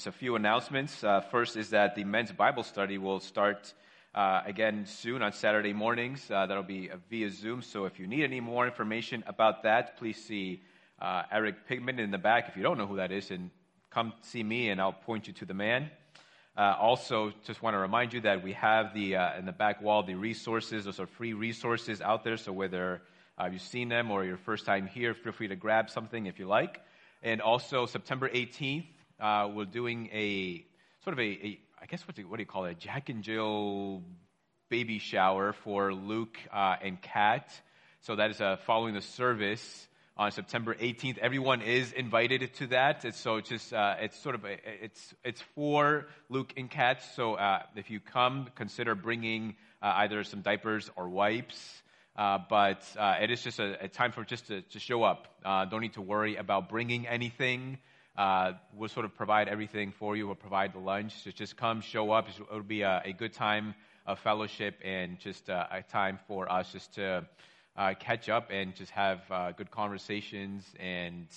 Just a few announcements. Uh, first is that the men's Bible study will start uh, again soon on Saturday mornings. Uh, that'll be via Zoom. So if you need any more information about that, please see uh, Eric Pigman in the back. If you don't know who that is, and come see me, and I'll point you to the man. Uh, also, just want to remind you that we have the uh, in the back wall the resources. Those are free resources out there. So whether you've seen them or your first time here, feel free to grab something if you like. And also, September 18th, we're doing a sort of a, a I guess what do, what do you call it? A Jack and Jill baby shower for Luke uh, and Kat. So that is uh, following the service on September 18th. Everyone is invited to that. So it's just uh, it's sort of a, it's it's for Luke and Kat. So uh, if you come, consider bringing uh, either some diapers or wipes. Uh, but it is just a, a, time for just to, to show up. don't need to worry about bringing anything. Uh, we'll sort of provide everything for you. We'll provide the lunch. So just come, show up. It'll be a, a good time of fellowship and just uh, a time for us just to uh, catch up and just have uh, good conversations and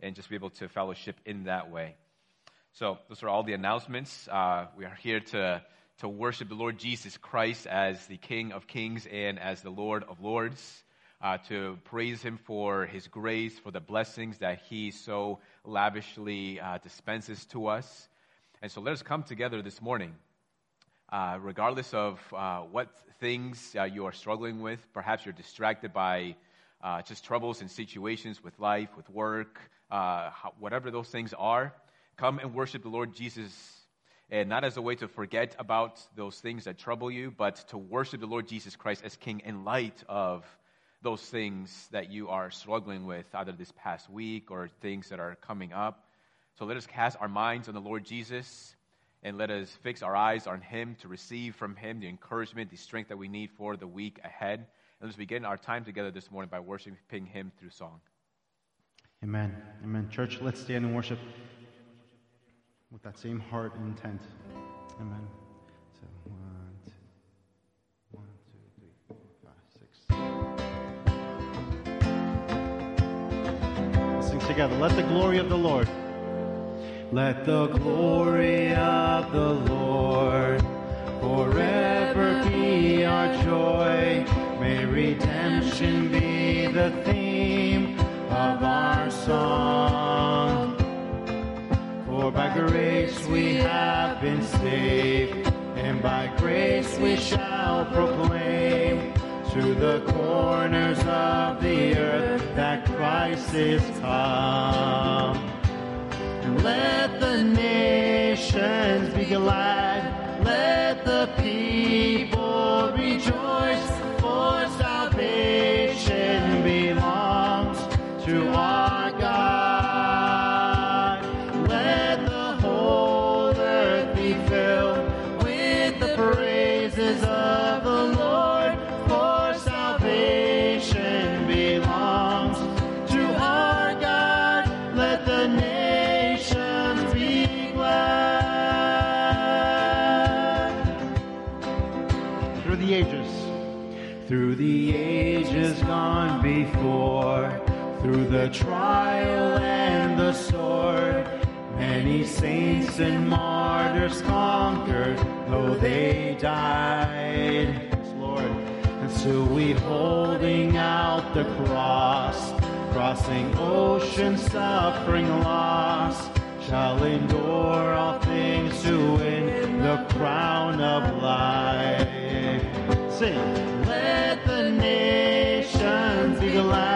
and just be able to fellowship in that way. So those are all the announcements. Uh, we are here to to worship the Lord Jesus Christ as the King of Kings and as the Lord of Lords uh, to praise Him for His grace, for the blessings that He so lavishly uh, dispenses to us. And so let us come together this morning, uh, regardless of uh, what things uh, you are struggling with. Perhaps you're distracted by uh, just troubles and situations with life, with work, whatever those things are. Come and worship the Lord Jesus and not as a way to forget about those things that trouble you, but to worship the Lord Jesus Christ as King in light of those things that you are struggling with, either this past week or things that are coming up. So let us cast our minds on the Lord Jesus and let us fix our eyes on Him to receive from Him the encouragement, the strength that we need for the week ahead. And let's begin our time together this morning by worshiping Him through song. Amen. Amen. Church, let's stand and worship with that same heart and intent. Amen. Together. Let the glory of the Lord. Let the glory of the Lord forever be our joy. May redemption be the theme of our song. For by grace we have been saved, and by grace we shall proclaim to the corners of the earth Christ is come. And let the nations be glad, let the people before, through the trial and the sword, many saints and martyrs conquered, though they died. Lord. And so we holding out the cross, crossing ocean, suffering, loss, shall endure all things to win the crown of life. Sing let the nations be glad.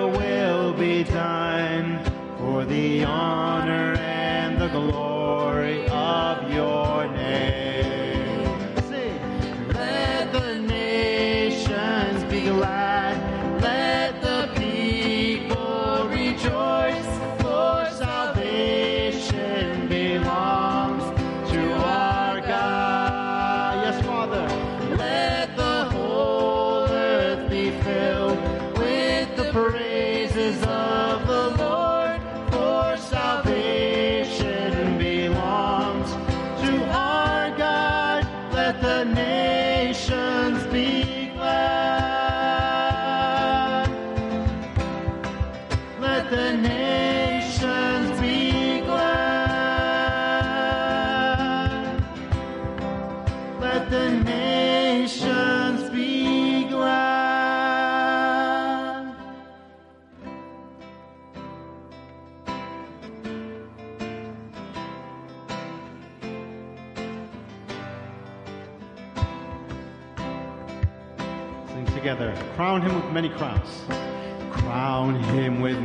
the honor. Crown him with many crowns. Crown him with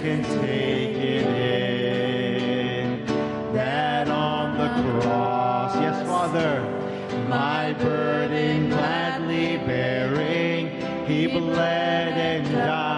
can take it in that on the cross, yes, Father, my burden gladly bearing, he bled and died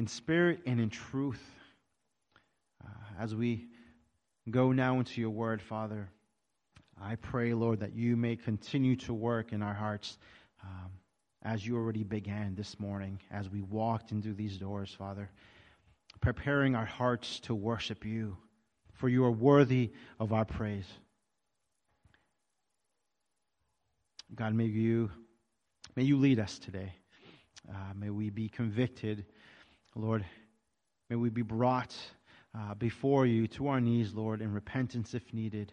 in spirit and in truth. Uh, as we go now into your word, Father, I pray, Lord, that you may continue to work in our hearts um, as you already began this morning, as we walked into these doors, Father, preparing our hearts to worship you, for you are worthy of our praise. God, may you, may you lead us today. Uh, may we be convicted, Lord. May we be brought uh, before you to our knees, Lord, in repentance if needed.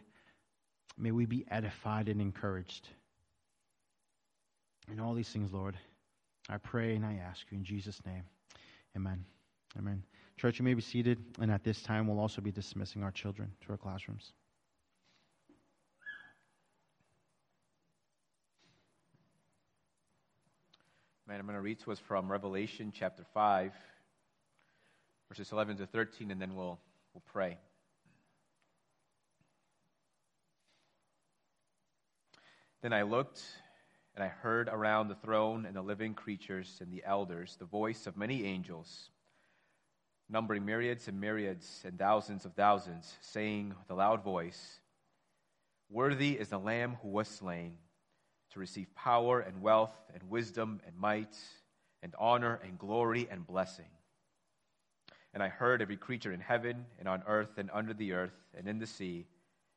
May we be edified and encouraged. In all these things, Lord, I pray and I ask you in Jesus' name. Amen. Amen. Church, you may be seated, and at this time, we'll also be dismissing our children to our classrooms. Man, I'm going to read to us from Revelation chapter 5, verses 11 to 13, and then we'll, we'll pray. Then I looked, and I heard around the throne and the living creatures and the elders the voice of many angels, numbering myriads and myriads and thousands of thousands, saying with a loud voice, Worthy is the Lamb who was slain to receive power and wealth and wisdom and might and honor and glory and blessing. And I heard every creature in heaven and on earth and under the earth and in the sea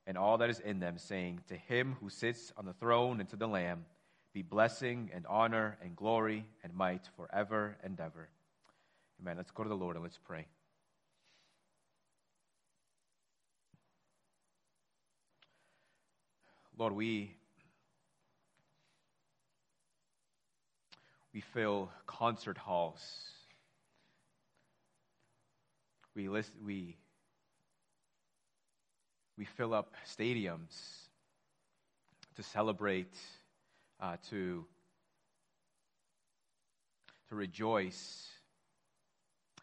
and all that is in them, saying, To him who sits on the throne and to the Lamb be blessing and honor and glory and might forever and ever. Amen. Let's go to the Lord and let's pray. Lord, we we fill concert halls. We list, we we fill up stadiums to celebrate, uh, to to rejoice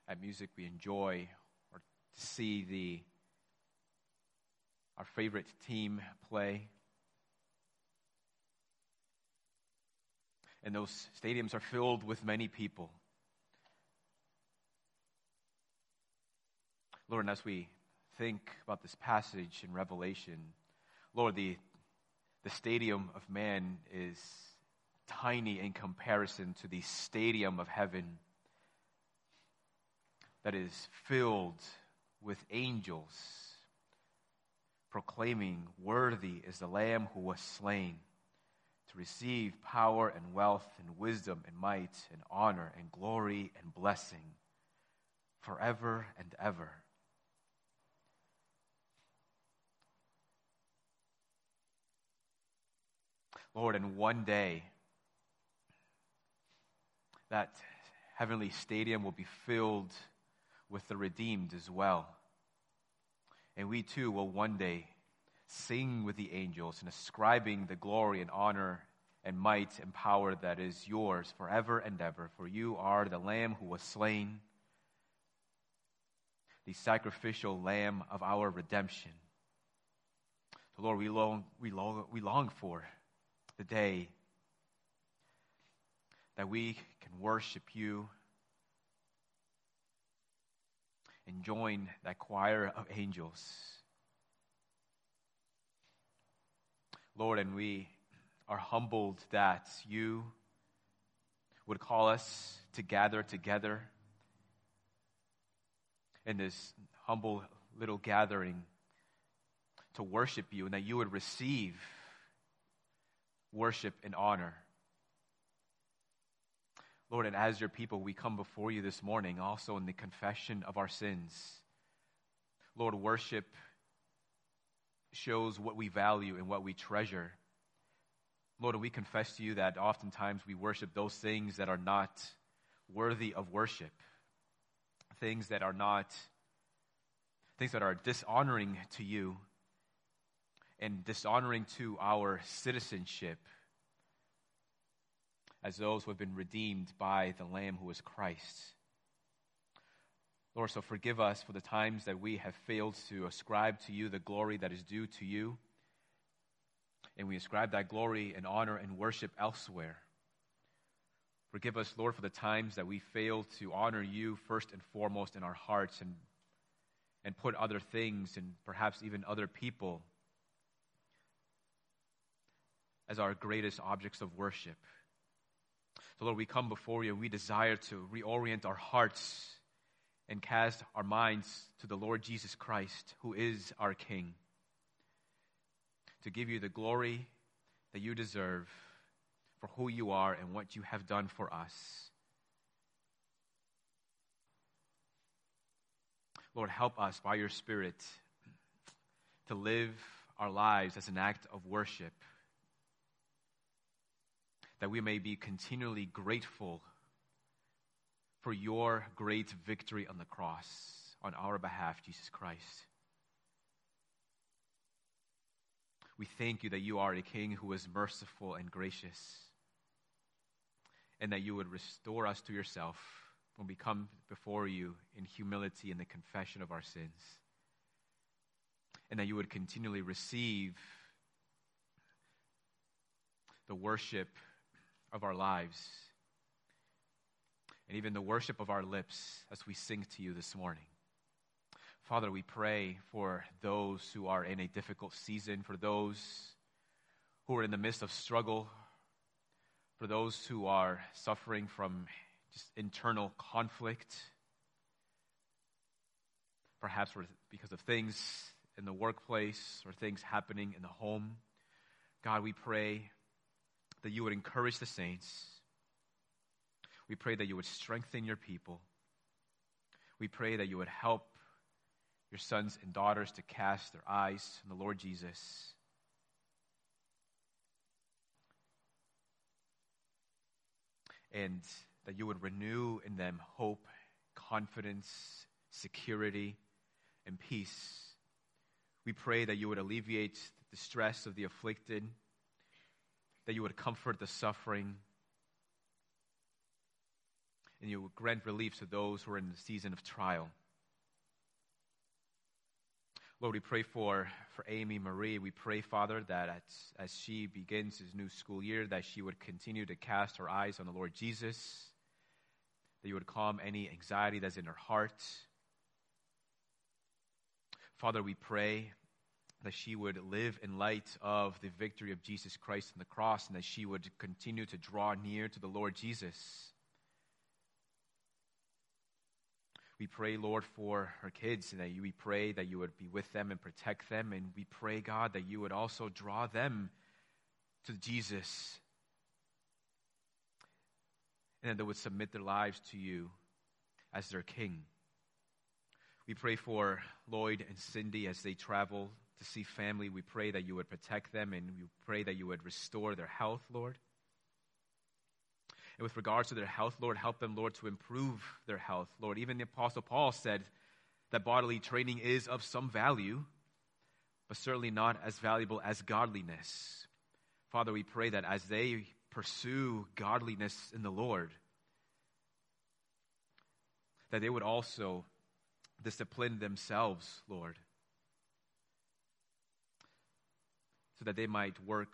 at music we enjoy, or to see the our favorite team play. and those stadiums are filled with many people. Lord, as we think about this passage in Revelation, Lord, the, the stadium of man is tiny in comparison to the stadium of heaven that is filled with angels proclaiming, Worthy is the Lamb who was slain to receive power and wealth and wisdom and might and honor and glory and blessing forever and ever. Lord, in one day that heavenly stadium will be filled with the redeemed as well. And we too will one day sing with the angels and ascribing the glory and honor and might and power that is yours forever and ever. For you are the Lamb who was slain, the sacrificial Lamb of our redemption. So, Lord, we long, we long, we long for the day that we can worship you and join that choir of angels. Lord, and we are humbled that you would call us to gather together in this humble little gathering to worship you, and that you would receive worship and honor. Lord, and as your people, we come before you this morning also in the confession of our sins. Lord, worship shows what we value and what we treasure. Lord, we confess to you that oftentimes we worship those things that are not worthy of worship, things that are not, things that are dishonoring to you and dishonoring to our citizenship as those who have been redeemed by the Lamb who is Christ. Lord, so forgive us for the times that we have failed to ascribe to you the glory that is due to you. And we ascribe that glory and honor and worship elsewhere. Forgive us, Lord, for the times that we fail to honor you first and foremost in our hearts and, and put other things and perhaps even other people as our greatest objects of worship. So, Lord, we come before you we desire to reorient our hearts and cast our minds to the Lord Jesus Christ, who is our King, to give you the glory that you deserve for who you are and what you have done for us. Lord, help us by your Spirit to live our lives as an act of worship, that we may be continually grateful for your great victory on the cross on our behalf, Jesus Christ. We thank you that you are a king who is merciful and gracious. and that you would restore us to yourself when we come before you in humility and the confession of our sins. And that you would continually receive the worship of our lives and even the worship of our lips as we sing to you this morning. Father, we pray for those who are in a difficult season, for those who are in the midst of struggle, for those who are suffering from just internal conflict, perhaps because of things in the workplace or things happening in the home. God, we pray that you would encourage the saints. We pray that you would strengthen your people. We pray that you would help your sons and daughters to cast their eyes on the Lord Jesus. And that you would renew in them hope, confidence, security, and peace. We pray that you would alleviate the stress of the afflicted, that you would comfort the suffering, and you would grant relief to those who are in the season of trial. Lord, we pray for, for Amy Marie. We pray, Father, that as, as she begins this new school year, that she would continue to cast her eyes on the Lord Jesus, that you would calm any anxiety that's in her heart. Father, we pray that she would live in light of the victory of Jesus Christ on the cross and that she would continue to draw near to the Lord Jesus. We pray, Lord, for her kids, and that we pray that you would be with them and protect them. And we pray, God, that you would also draw them to Jesus and that they would submit their lives to you as their king. We pray for Lloyd and Cindy as they travel to see family. We pray that you would protect them and we pray that you would restore their health, Lord. And with regards to their health, Lord, help them, Lord, to improve their health. Lord, even the Apostle Paul said that bodily training is of some value, but certainly not as valuable as godliness. Father, we pray that as they pursue godliness in the Lord, that they would also discipline themselves, Lord, so that they might work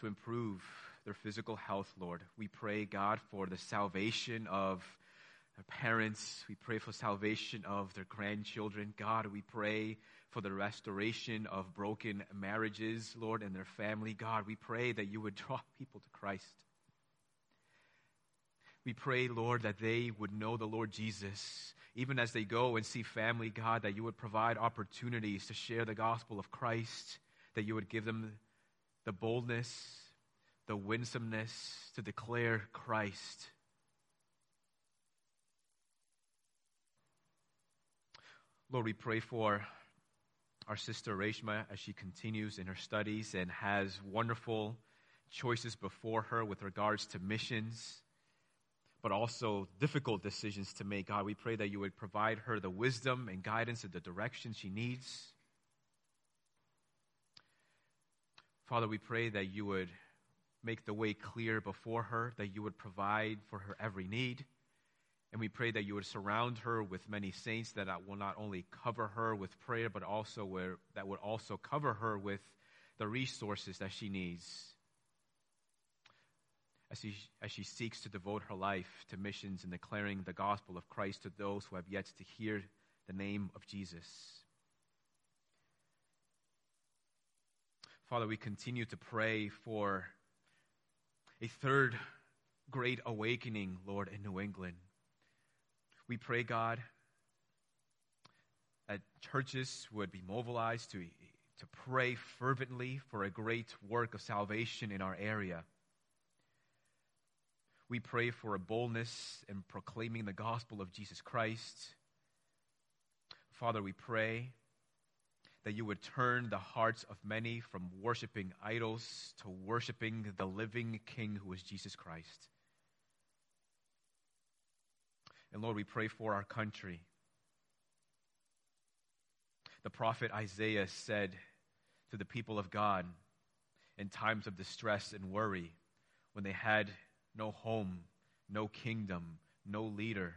to improve their physical health, Lord. We pray, God, for the salvation of their parents. We pray for salvation of their grandchildren. God, we pray for the restoration of broken marriages, Lord, and their family. God, we pray that you would draw people to Christ. We pray, Lord, that they would know the Lord Jesus. Even as they go and see family, God, that you would provide opportunities to share the gospel of Christ, that you would give them the boldness the winsomeness to declare Christ. Lord, we pray for our sister Reshma as she continues in her studies and has wonderful choices before her with regards to missions, but also difficult decisions to make. God, we pray that you would provide her the wisdom and guidance and the direction she needs. Father, we pray that you would make the way clear before her, that you would provide for her every need. And we pray that you would surround her with many saints that will not only cover her with prayer, but also where, that would also cover her with the resources that she needs as she, as she seeks to devote her life to missions and declaring the gospel of Christ to those who have yet to hear the name of Jesus. Father, we continue to pray for a third great awakening, Lord, in New England. We pray, God, that churches would be mobilized to, to pray fervently for a great work of salvation in our area. We pray for a boldness in proclaiming the gospel of Jesus Christ. Father, we pray that you would turn the hearts of many from worshiping idols to worshiping the living King who is Jesus Christ. And Lord, we pray for our country. The prophet Isaiah said to the people of God in times of distress and worry, when they had no home, no kingdom, no leader.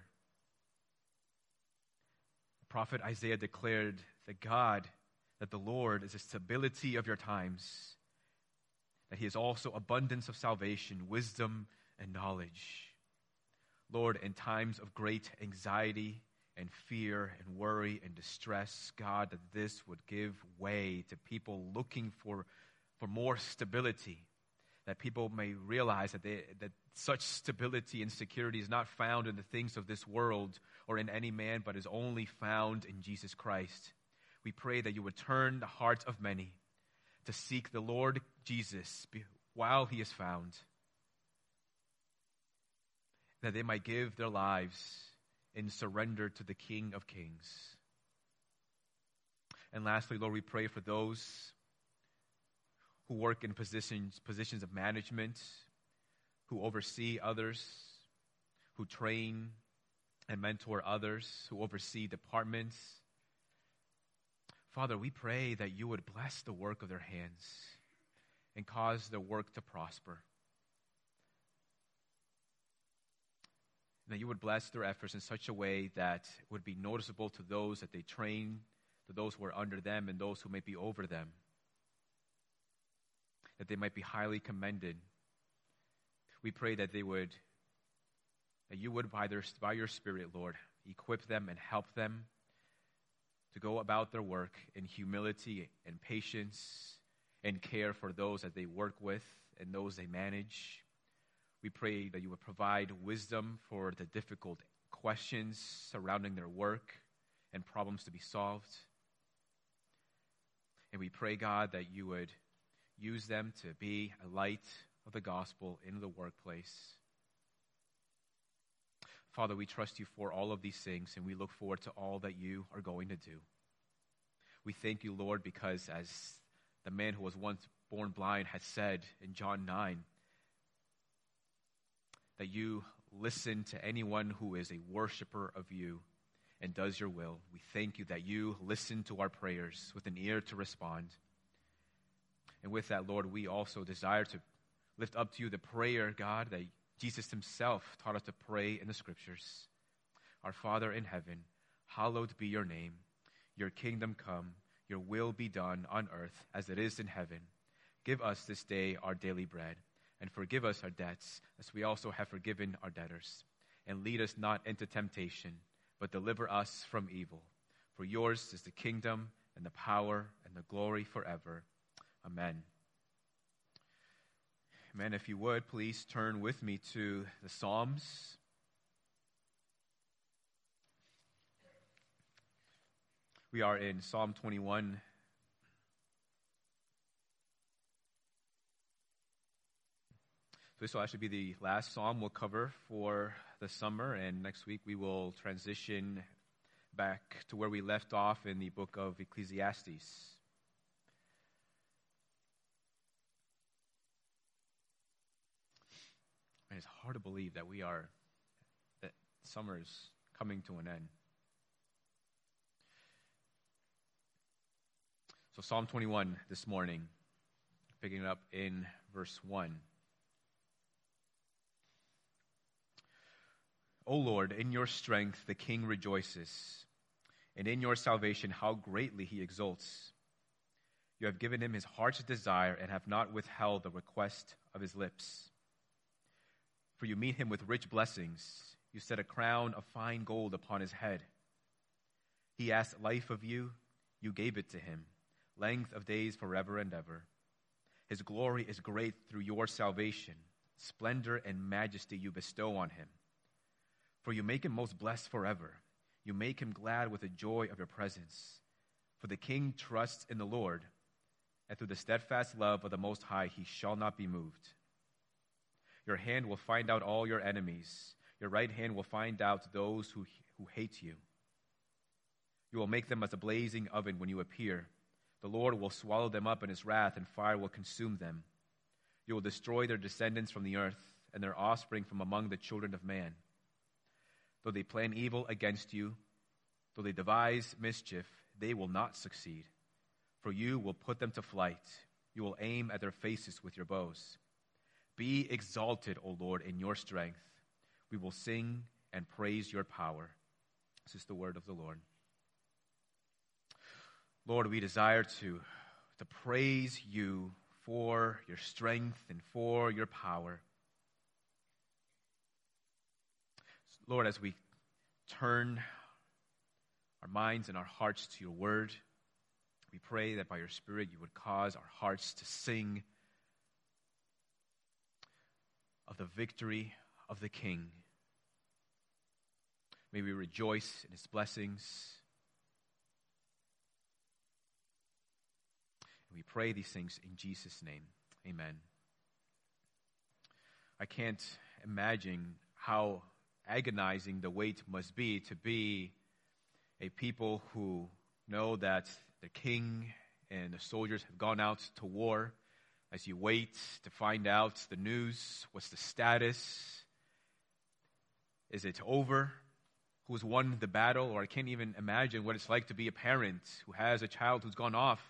Prophet Isaiah declared that God, that the Lord is the stability of your times, that he is also abundance of salvation, wisdom, and knowledge. Lord, in times of great anxiety and fear and worry and distress, God, that this would give way to people looking for, for more stability, that people may realize that, they, that such stability and security is not found in the things of this world or in any man, but is only found in Jesus Christ. We pray that you would turn the hearts of many to seek the Lord Jesus while he is found, that they might give their lives in surrender to the King of Kings. And lastly, Lord, we pray for those who work in positions, positions of management, who oversee others, who train and mentor others, who oversee departments. Father, we pray that you would bless the work of their hands and cause their work to prosper. That you would bless their efforts in such a way that would be noticeable to those that they train, to those who are under them, and those who may be over them. That they might be highly commended. We pray that they would, that you would, by, their, by your Spirit, Lord, equip them and help them to go about their work in humility and patience and care for those that they work with and those they manage. We pray that you would provide wisdom for the difficult questions surrounding their work and problems to be solved. And we pray, God, that you would use them to be a light of the gospel in the workplace. Father, we trust you for all of these things, and we look forward to all that you are going to do. We thank you, Lord, because as the man who was once born blind had said in John 9, that you listen to anyone who is a worshiper of you and does your will. We thank you that you listen to our prayers with an ear to respond. And with that, Lord, we also desire to lift up to you the prayer, God, that Jesus himself taught us to pray in the scriptures. Our Father in heaven, hallowed be your name. Your kingdom come, your will be done on earth as it is in heaven. Give us this day our daily bread and forgive us our debts, as we also have forgiven our debtors. And lead us not into temptation, but deliver us from evil. For yours is the kingdom, and the power, and the glory forever. Amen. Amen. If you would, please turn with me to the Psalms. We are in Psalm 21. This will actually be the last psalm we'll cover for the summer, and next week we will transition back to where we left off in the book of Ecclesiastes. It's hard to believe that we are, that summer is coming to an end. So, Psalm 21 this morning, picking it up in verse 1. O Lord, in your strength the king rejoices, and in your salvation how greatly he exults. You have given him his heart's desire and have not withheld the request of his lips. For you meet him with rich blessings. You set a crown of fine gold upon his head. He asked life of you, you gave it to him, length of days forever and ever. His glory is great through your salvation. Splendor and majesty you bestow on him. For you make him most blessed forever. You make him glad with the joy of your presence. For the king trusts in the Lord, and through the steadfast love of the Most High he shall not be moved. Your hand will find out all your enemies. Your right hand will find out those who, who hate you. You will make them as a blazing oven when you appear. The Lord will swallow them up in his wrath, and fire will consume them. You will destroy their descendants from the earth, and their offspring from among the children of man. Though they plan evil against you, though they devise mischief, they will not succeed. For you will put them to flight. You will aim at their faces with your bows. Be exalted, O Lord, in your strength. We will sing and praise your power. This is the word of the Lord. Lord, we desire to, to praise you for your strength and for your power. Lord, as we turn our minds and our hearts to your word, we pray that by your Spirit you would cause our hearts to sing of the victory of the King. May we rejoice in his blessings. We pray these things in Jesus' name. Amen. I can't imagine how agonizing the wait must be to be a people who know that the king and the soldiers have gone out to war. As you wait to find out the news, what's the status? Is it over? Who's won the battle? Or I can't even imagine what it's like to be a parent who has a child who's gone off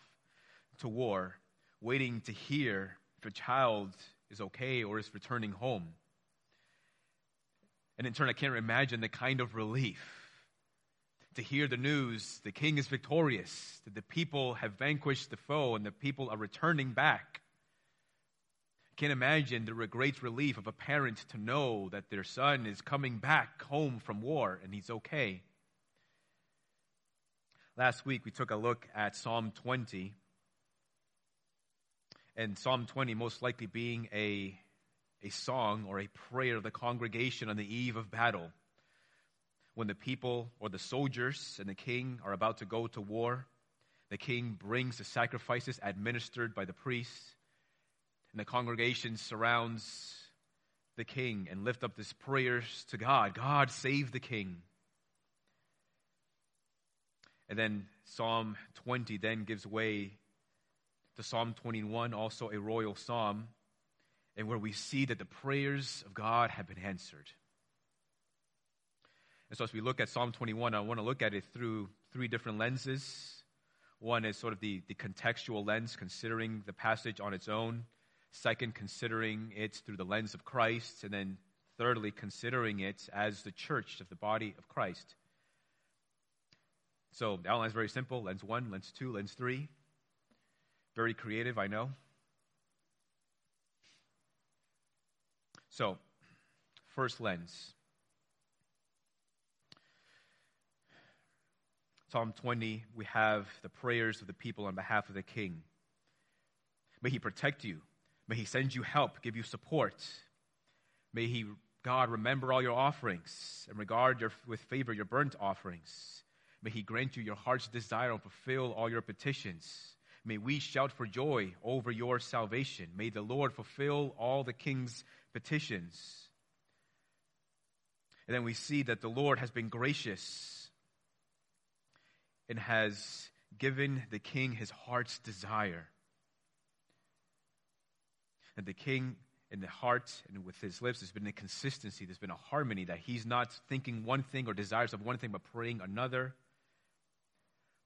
to war, waiting to hear if a child is okay or is returning home. And in turn, I can't imagine the kind of relief to hear the news the king is victorious, that the people have vanquished the foe, and the people are returning back. Can't imagine the great relief of a parent to know that their son is coming back home from war and he's okay. Last week, we took a look at Psalm 20 and Psalm 20 most likely being a, a song or a prayer of the congregation on the eve of battle. When the people or the soldiers and the king are about to go to war, the king brings the sacrifices administered by the priests, and the congregation surrounds the king and lift up these prayers to God God, save the king. And then Psalm 20 then gives way to Psalm 21, also a royal psalm, and where we see that the prayers of God have been answered. And so, as we look at Psalm 21, I want to look at it through three different lenses. One is sort of the, the contextual lens, considering the passage on its own. Second, considering it through the lens of Christ. And then, thirdly, considering it as the church of the body of Christ. So, the outline is very simple lens one, lens two, lens three. Very creative, I know. So, first lens. Psalm 20, we have the prayers of the people on behalf of the king. May he protect you. May he send you help, give you support. May he, God, remember all your offerings and regard your, with favor your burnt offerings. May he grant you your heart's desire and fulfill all your petitions. May we shout for joy over your salvation. May the Lord fulfill all the king's petitions. And then we see that the Lord has been gracious and has given the king his heart's desire. And the king in the heart and with his lips, there's been a consistency, there's been a harmony that he's not thinking one thing or desires of one thing but praying another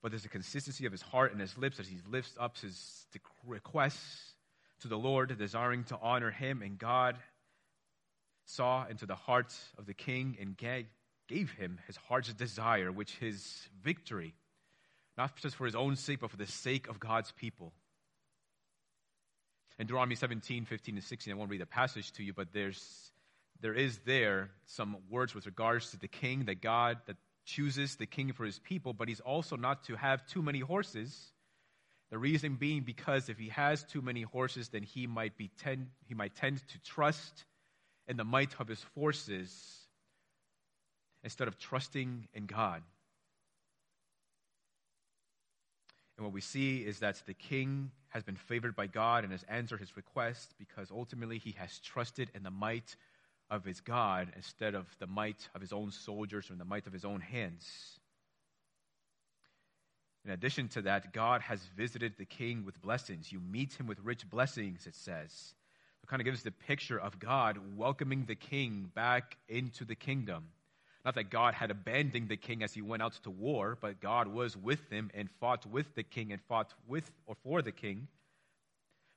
but there's a consistency of his heart and his lips as he lifts up his requests to the Lord, desiring to honor him. And God saw into the heart of the king and gave him his heart's desire, which his victory, not just for his own sake, but for the sake of God's people. In Deuteronomy 17, 15, and 16, I won't read the passage to you, but there's, there is there some words with regards to the king that God, that chooses the king for his people, but he's also not to have too many horses. The reason being because if he has too many horses, then he might, be tend, he might tend to trust in the might of his forces instead of trusting in God. And what we see is that the king has been favored by God and has answered his request because ultimately he has trusted in the might of his God instead of the might of his own soldiers or the might of his own hands. In addition to that, God has visited the king with blessings. You meet him with rich blessings, it says. It kind of gives the picture of God welcoming the king back into the kingdom. Not that God had abandoned the king as he went out to war, but God was with him and fought with the king and fought with or for the king.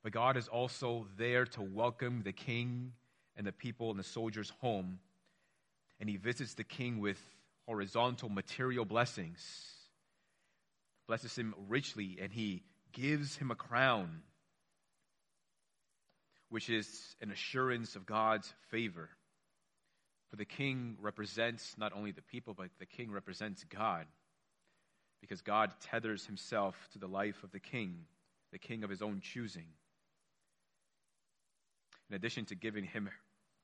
But God is also there to welcome the king and the people and the soldiers home. And he visits the king with horizontal material blessings, blesses him richly, and he gives him a crown, which is an assurance of God's favor. For the king represents not only the people, but the king represents God. Because God tethers himself to the life of the king, the king of his own choosing. In addition to giving him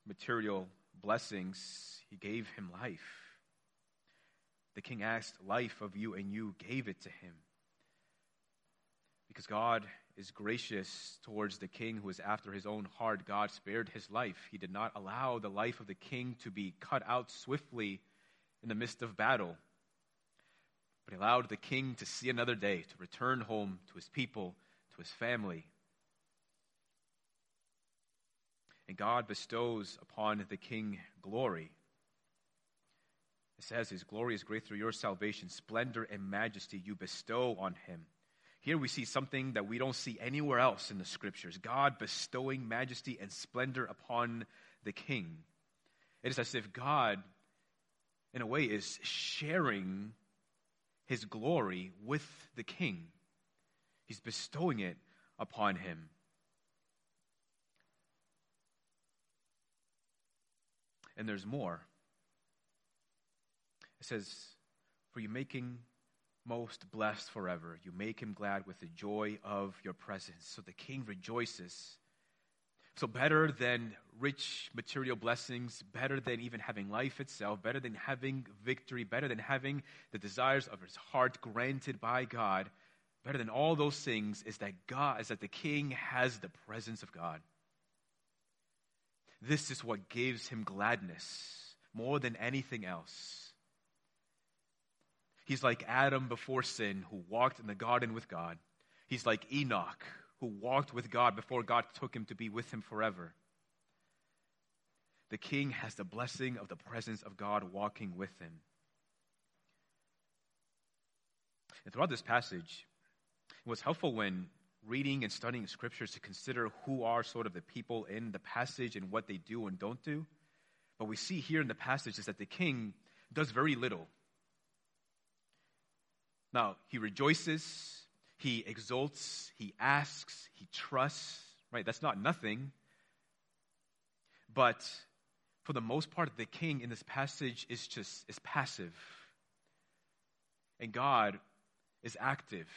material blessings, he gave him life. The king asked life of you, and you gave it to him. Because God is gracious towards the king who is after his own heart, God spared his life. He did not allow the life of the king to be cut out swiftly in the midst of battle, but allowed the king to see another day, to return home to his people, to his family. And God bestows upon the king glory. It says, His glory is great through your salvation, splendor and majesty you bestow on him. Here we see something that we don't see anywhere else in the scriptures God bestowing majesty and splendor upon the king. It is as if God, in a way, is sharing his glory with the king, he's bestowing it upon him. And there's more. It says, For you making most blessed forever. You make him glad with the joy of your presence. So the king rejoices. So, better than rich material blessings, better than even having life itself, better than having victory, better than having the desires of his heart granted by God, better than all those things is that God, is that the king has the presence of God. This is what gives him gladness more than anything else. He's like Adam before sin, who walked in the garden with God. He's like Enoch, who walked with God before God took him to be with him forever. The king has the blessing of the presence of God walking with him. And throughout this passage, it was helpful when reading and studying scriptures to consider who are sort of the people in the passage and what they do and don't do. But we see here in the passage is that the king does very little. Now, he rejoices, he exults, he asks, he trusts, right? That's not nothing. But for the most part, the king in this passage is just is passive. And God is active.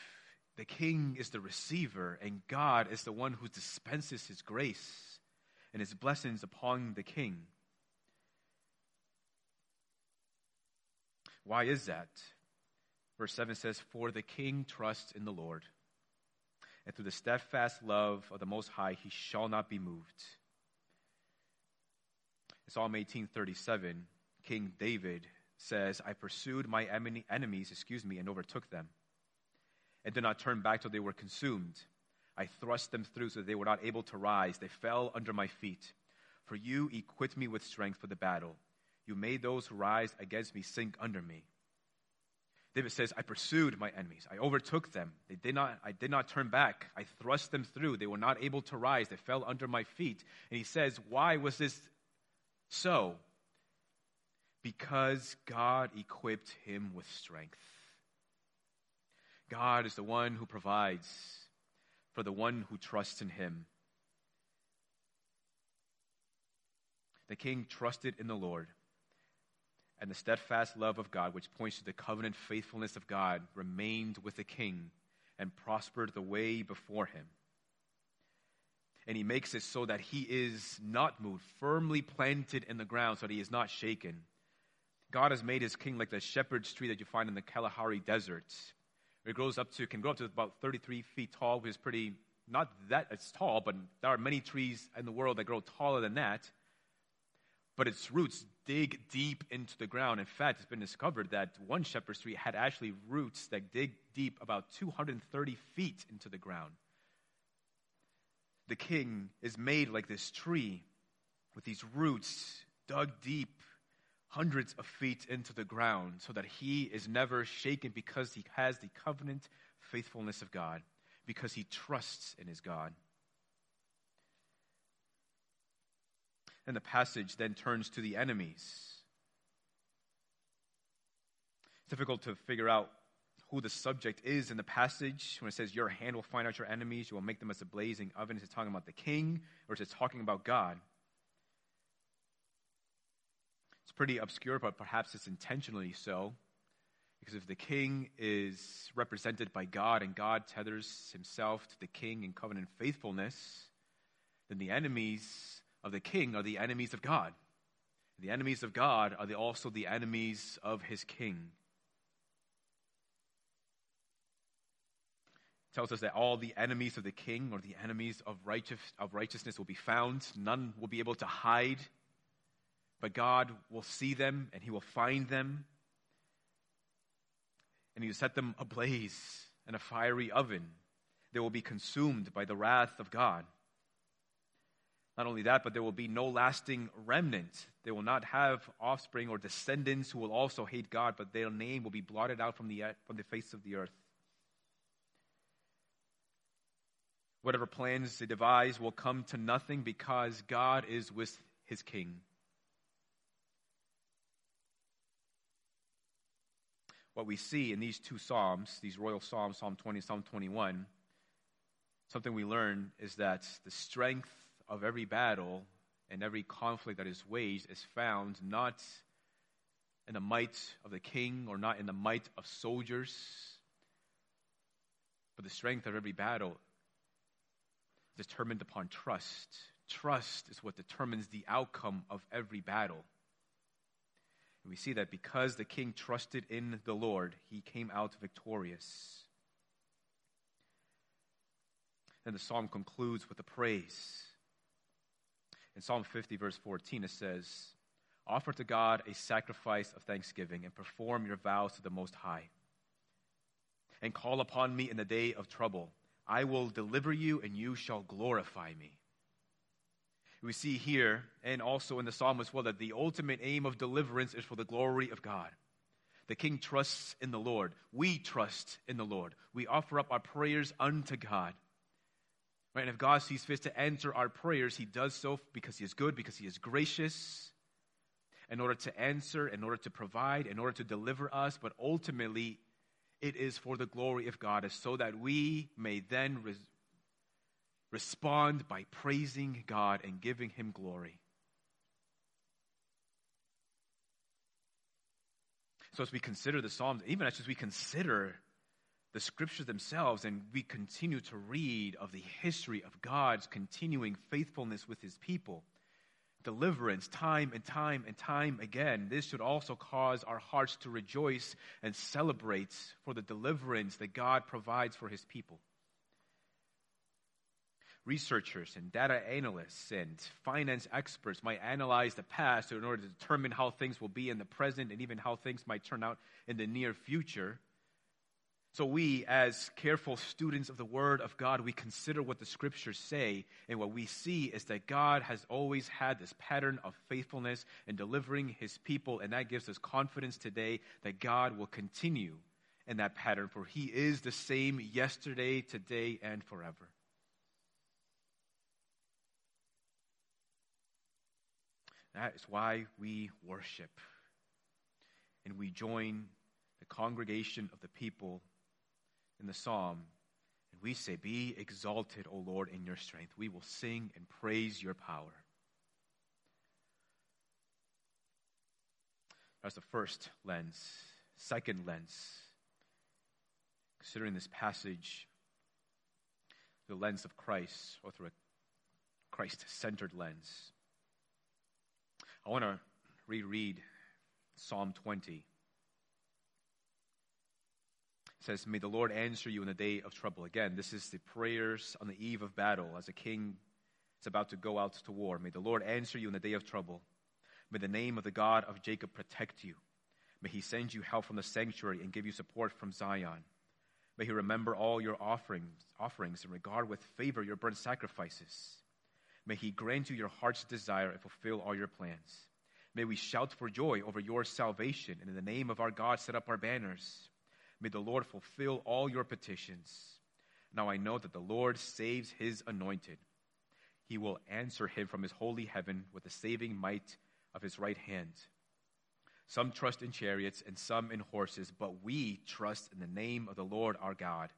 The king is the receiver, and God is the one who dispenses his grace and his blessings upon the king. Why is that? Verse 7 says, For the king trusts in the Lord, and through the steadfast love of the Most High, he shall not be moved. In Psalm 1837, King David says, I pursued my enemies, excuse me, and overtook them, and did not turn back till they were consumed. I thrust them through so that they were not able to rise. They fell under my feet. For you equipped me with strength for the battle. You made those who rise against me sink under me. David says, I pursued my enemies. I overtook them. They did not, I did not turn back. I thrust them through. They were not able to rise. They fell under my feet. And he says, Why was this so? Because God equipped him with strength. God is the one who provides for the one who trusts in him. The king trusted in the Lord and the steadfast love of God, which points to the covenant faithfulness of God, remained with the king and prospered the way before him. And he makes it so that he is not moved, firmly planted in the ground, so that he is not shaken. God has made his king like the shepherd's tree that you find in the Kalahari desert. It grows up to, can grow up to about 33 feet tall, which is pretty, not that it's tall, but there are many trees in the world that grow taller than that but its roots dig deep into the ground. In fact, it's been discovered that one shepherd's tree had actually roots that dig deep about 230 feet into the ground. The king is made like this tree with these roots dug deep hundreds of feet into the ground so that he is never shaken because he has the covenant faithfulness of God, because he trusts in his God. And the passage then turns to the enemies. It's difficult to figure out who the subject is in the passage when it says, Your hand will find out your enemies, you will make them as a blazing oven. Is it talking about the king or is it talking about God? It's pretty obscure, but perhaps it's intentionally so. Because if the king is represented by God and God tethers himself to the king in covenant faithfulness, then the enemies of the king are the enemies of God. The enemies of God are the, also the enemies of his king. It tells us that all the enemies of the king or the enemies of, righteous, of righteousness will be found. None will be able to hide, but God will see them and he will find them and he will set them ablaze in a fiery oven. They will be consumed by the wrath of God. Not only that, but there will be no lasting remnant. They will not have offspring or descendants who will also hate God, but their name will be blotted out from the, from the face of the earth. Whatever plans they devise will come to nothing because God is with his king. what we see in these two Psalms, these royal Psalms, Psalm 20, Psalm 21, something we learn is that the strength of every battle and every conflict that is waged is found not in the might of the king or not in the might of soldiers, but the strength of every battle is determined upon trust. Trust is what determines the outcome of every battle. And we see that because the king trusted in the Lord, he came out victorious. And the psalm concludes with a praise. In Psalm 50, verse 14, it says, Offer to God a sacrifice of thanksgiving and perform your vows to the Most High. And call upon me in the day of trouble. I will deliver you, and you shall glorify me we see here and also in the psalm as well that the ultimate aim of deliverance is for the glory of God. The king trusts in the Lord. We trust in the Lord. We offer up our prayers unto God. Right? And if God sees fit to answer our prayers, he does so because he is good, because he is gracious, in order to answer, in order to provide, in order to deliver us. But ultimately, it is for the glory of God, so that we may then respond by praising God and giving Him glory. So, as we consider the Psalms, even as we consider the scriptures themselves and we continue to read of the history of God's continuing faithfulness with His people, deliverance time and time and time again, this should also cause our hearts to rejoice and celebrate for the deliverance that God provides for His people. Researchers and data analysts and finance experts might analyze the past in order to determine how things will be in the present and even how things might turn out in the near future. So, we, as careful students of the Word of God, we consider what the Scriptures say, and what we see is that God has always had this pattern of faithfulness in delivering His people, and that gives us confidence today that God will continue in that pattern, for He is the same yesterday, today, and forever. That is why we worship. And we join the congregation of the people in the psalm. And we say, Be exalted, O Lord, in your strength. We will sing and praise your power. That's the first lens. Second lens, considering this passage, the lens of Christ, or through a Christ centered lens. I want to reread Psalm 20. Says, May the Lord answer you in the day of trouble. Again, this is the prayers on the eve of battle as a king is about to go out to war. May the Lord answer you in the day of trouble. May the name of the God of Jacob protect you. May he send you help from the sanctuary and give you support from Zion. May he remember all your offerings, offerings and regard with favor your burnt sacrifices. May he grant you your heart's desire and fulfill all your plans. May we shout for joy over your salvation, and in the name of our God set up our banners. May the Lord fulfill all your petitions. Now I know that the Lord saves his anointed. he will answer him from his holy heaven with the saving might of his right hand. Some trust in chariots and some in horses, but we trust in the name of the Lord our God.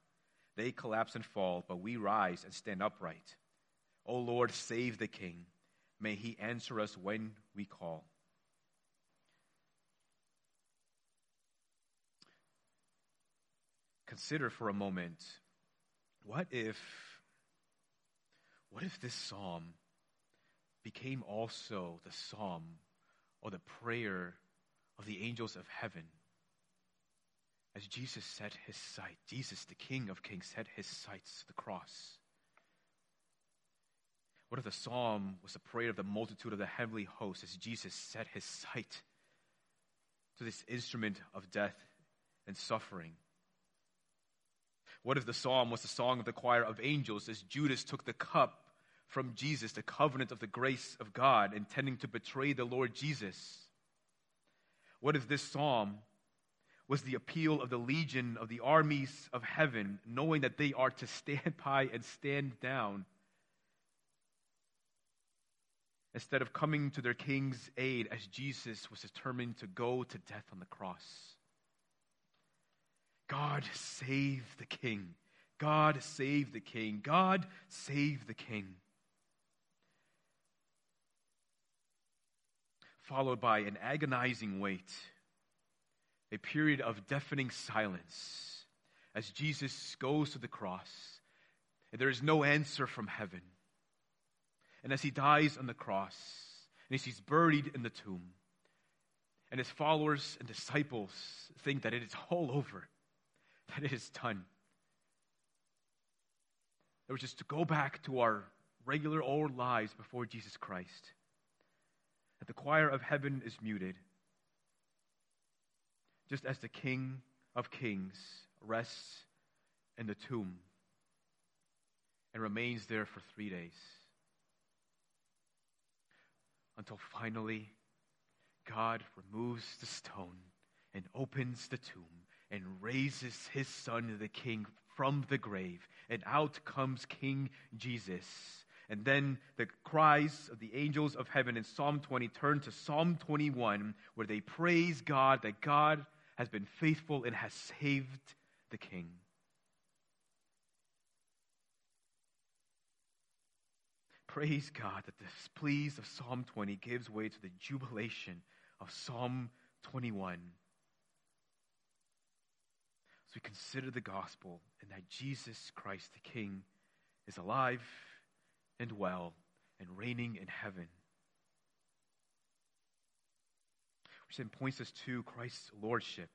They collapse and fall, but we rise and stand upright. O Lord, save the king. May he answer us when we call. Consider for a moment what if what if this psalm became also the psalm or the prayer of the angels of heaven? As Jesus set his sight, Jesus, the King of Kings, set his sights to the cross. What if the psalm was a prayer of the multitude of the heavenly host as Jesus set his sight to this instrument of death and suffering? What if the psalm was the song of the choir of angels as Judas took the cup from Jesus, the covenant of the grace of God, intending to betray the Lord Jesus? What if this psalm was the appeal of the legion of the armies of heaven, knowing that they are to stand by and stand down? Instead of coming to their king's aid as Jesus was determined to go to death on the cross. God save the king. God save the king. God save the king. Followed by an agonizing wait, a period of deafening silence as Jesus goes to the cross. And there is no answer from heaven. And as he dies on the cross, and as he's buried in the tomb, and his followers and disciples think that it is all over that it is done. It was just to go back to our regular old lives before Jesus Christ. That the choir of heaven is muted, just as the King of Kings rests in the tomb and remains there for three days. Until finally, God removes the stone and opens the tomb and raises his son, the king, from the grave. And out comes King Jesus. And then the cries of the angels of heaven in Psalm 20 turn to Psalm 21, where they praise God that God has been faithful and has saved the king. Praise God that the pleas of Psalm 20 gives way to the jubilation of Psalm 21 as we consider the gospel and that Jesus Christ the King is alive and well and reigning in heaven. Which then points us to Christ's lordship.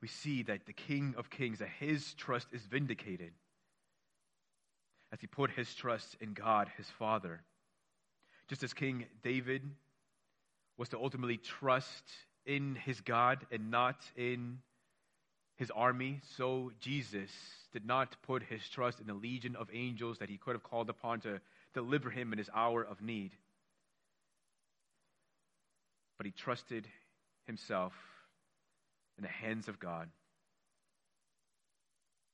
We see that the King of Kings, that his trust is vindicated as he put his trust in God, his Father. Just as King David was to ultimately trust in his God and not in his army, so Jesus did not put his trust in the legion of angels that he could have called upon to deliver him in his hour of need. But he trusted himself in the hands of God.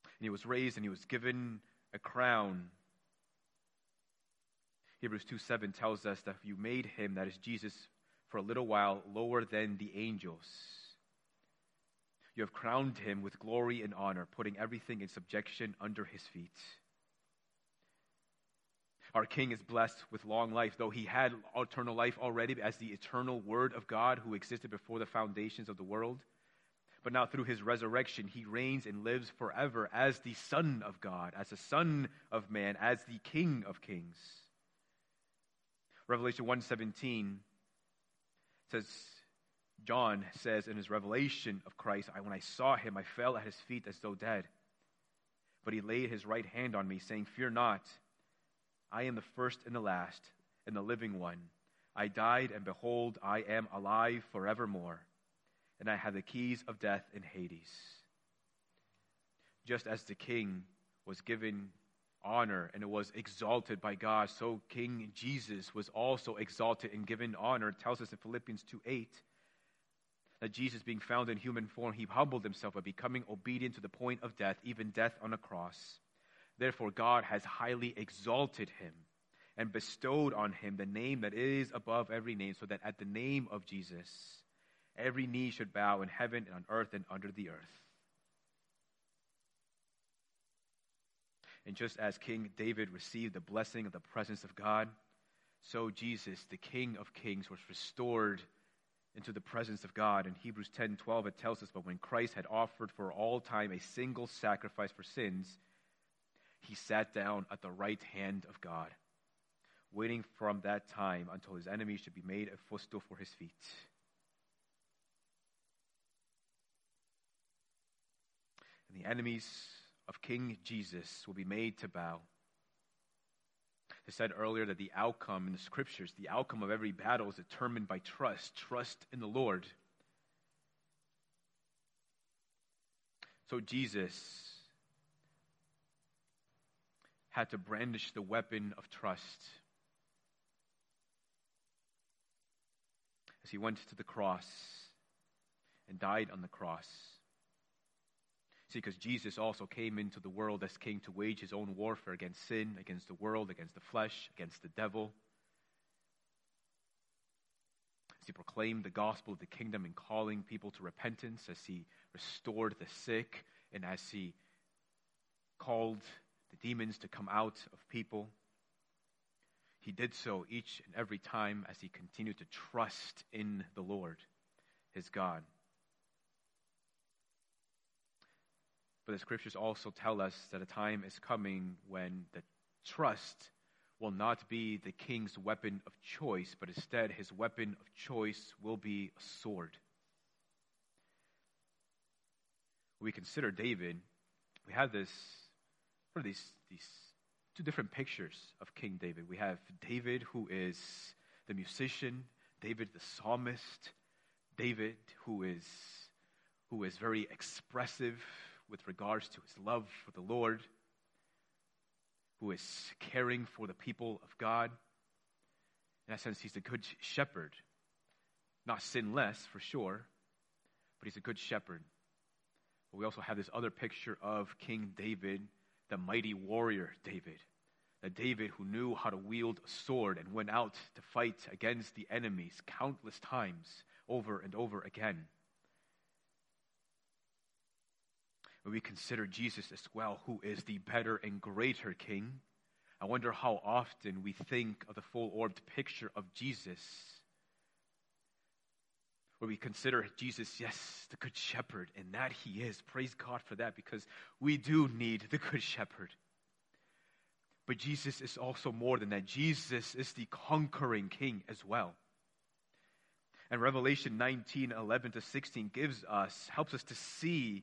And he was raised and he was given a crown. Hebrews 2 7 tells us that you made him, that is Jesus, for a little while lower than the angels. You have crowned him with glory and honor, putting everything in subjection under his feet. Our King is blessed with long life, though he had eternal life already as the eternal Word of God who existed before the foundations of the world. But now, through his resurrection, he reigns and lives forever as the Son of God, as the Son of Man, as the King of Kings. Revelation 1:17 says, John says in his revelation of Christ, I, when I saw him, I fell at his feet as though dead. But he laid his right hand on me, saying, Fear not, I am the first and the last, and the living one. I died, and behold, I am alive forevermore, and I have the keys of death and Hades. Just as the king was given honor and it was exalted by God, so King Jesus was also exalted and given honor. It tells us in Philippians 2 8 that Jesus, being found in human form, he humbled himself by becoming obedient to the point of death, even death on a cross. Therefore, God has highly exalted him and bestowed on him the name that is above every name, so that at the name of Jesus, every knee should bow in heaven and on earth and under the earth. And just as King David received the blessing of the presence of God, so Jesus, the King of kings, was restored into the presence of God. In Hebrews 10 12, it tells us, But when Christ had offered for all time a single sacrifice for sins, he sat down at the right hand of God, waiting from that time until his enemies should be made a footstool for his feet. And the enemies of King Jesus will be made to bow. I said earlier that the outcome in the scriptures, the outcome of every battle is determined by trust, trust in the Lord. So Jesus had to brandish the weapon of trust as he went to the cross and died on the cross. See, because Jesus also came into the world as king to wage his own warfare against sin, against the world, against the flesh, against the devil. As he proclaimed the gospel of the kingdom and calling people to repentance, as he restored the sick, and as he called the demons to come out of people. He did so each and every time as he continued to trust in the Lord, his God. But the scriptures also tell us that a time is coming when the trust will not be the king's weapon of choice, but instead his weapon of choice will be a sword. We consider David, we have this, these, these two different pictures of King David. We have David, who is the musician, David the psalmist, David, who is, who is very expressive with regards to his love for the Lord, who is caring for the people of God. In that sense, he's a good shepherd. Not sinless, for sure, but he's a good shepherd. But we also have this other picture of King David, the mighty warrior David. The David who knew how to wield a sword and went out to fight against the enemies countless times over and over again. When we consider Jesus as well, who is the better and greater King, I wonder how often we think of the full orbed picture of Jesus. Where we consider Jesus, yes, the Good Shepherd, and that He is. Praise God for that because we do need the Good Shepherd. But Jesus is also more than that. Jesus is the conquering King as well. And Revelation 19 11 to 16 gives us, helps us to see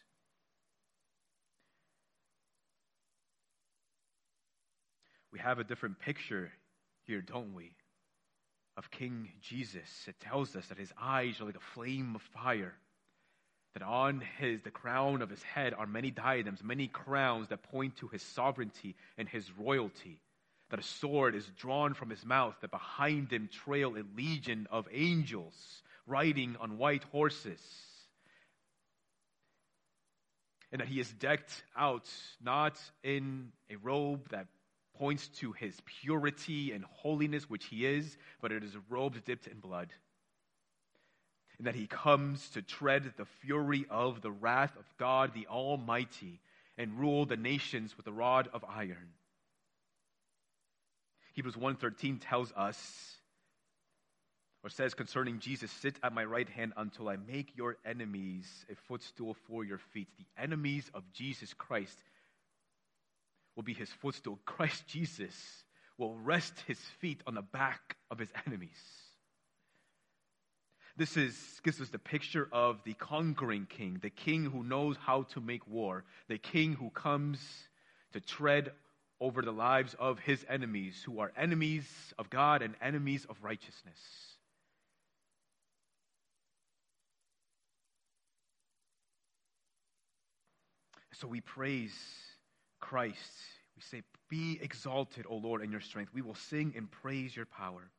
We have a different picture here, don't we? Of King Jesus. It tells us that his eyes are like a flame of fire. That on his the crown of his head are many diadems, many crowns that point to his sovereignty and his royalty. That a sword is drawn from his mouth, that behind him trail a legion of angels riding on white horses. And that he is decked out not in a robe that points to his purity and holiness, which he is, but it is a robe dipped in blood. And that he comes to tread the fury of the wrath of God the Almighty and rule the nations with a rod of iron. Hebrews 1:13 tells us or says concerning Jesus, Sit at my right hand until I make your enemies a footstool for your feet. The enemies of Jesus Christ will be his footstool. Christ Jesus will rest his feet on the back of his enemies. This is, gives us the picture of the conquering king, the king who knows how to make war, the king who comes to tread over the lives of his enemies, who are enemies of God and enemies of righteousness. So we praise Christ. We say, Be exalted, O Lord, in your strength. We will sing and praise your power.